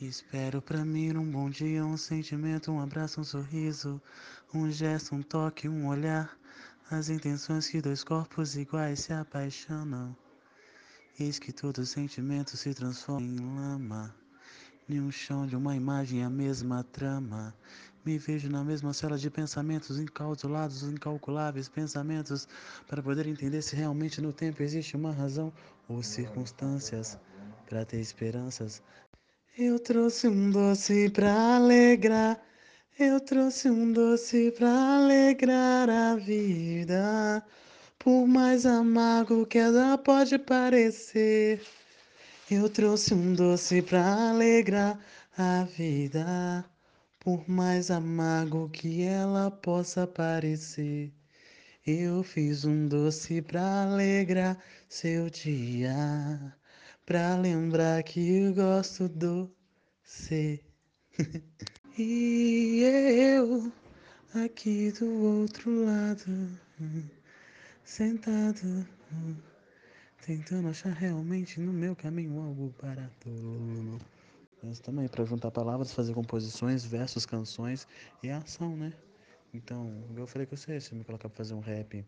Espero pra mim um bom dia, um sentimento, um abraço, um sorriso, um gesto, um toque, um olhar. As intenções que dois corpos iguais se apaixonam. Eis que todo sentimento se transforma em lama. Nenhum chão de uma imagem, a mesma trama. Me vejo na mesma cela de pensamentos incautelados, incalculáveis pensamentos, para poder entender se realmente no tempo existe uma razão ou circunstâncias para ter esperanças. Eu trouxe um doce pra alegrar, eu trouxe um doce pra alegrar a vida. Por mais amargo que ela pode parecer, eu trouxe um doce pra alegrar a vida. Por mais amargo que ela possa parecer, eu fiz um doce pra alegrar seu dia, pra lembrar que eu gosto do você. e eu aqui do outro lado, sentado, tentando achar realmente no meu caminho algo barato. Mas também para juntar palavras, fazer composições, versos, canções e ação, né? Então, eu falei com você, se me colocar pra fazer um rap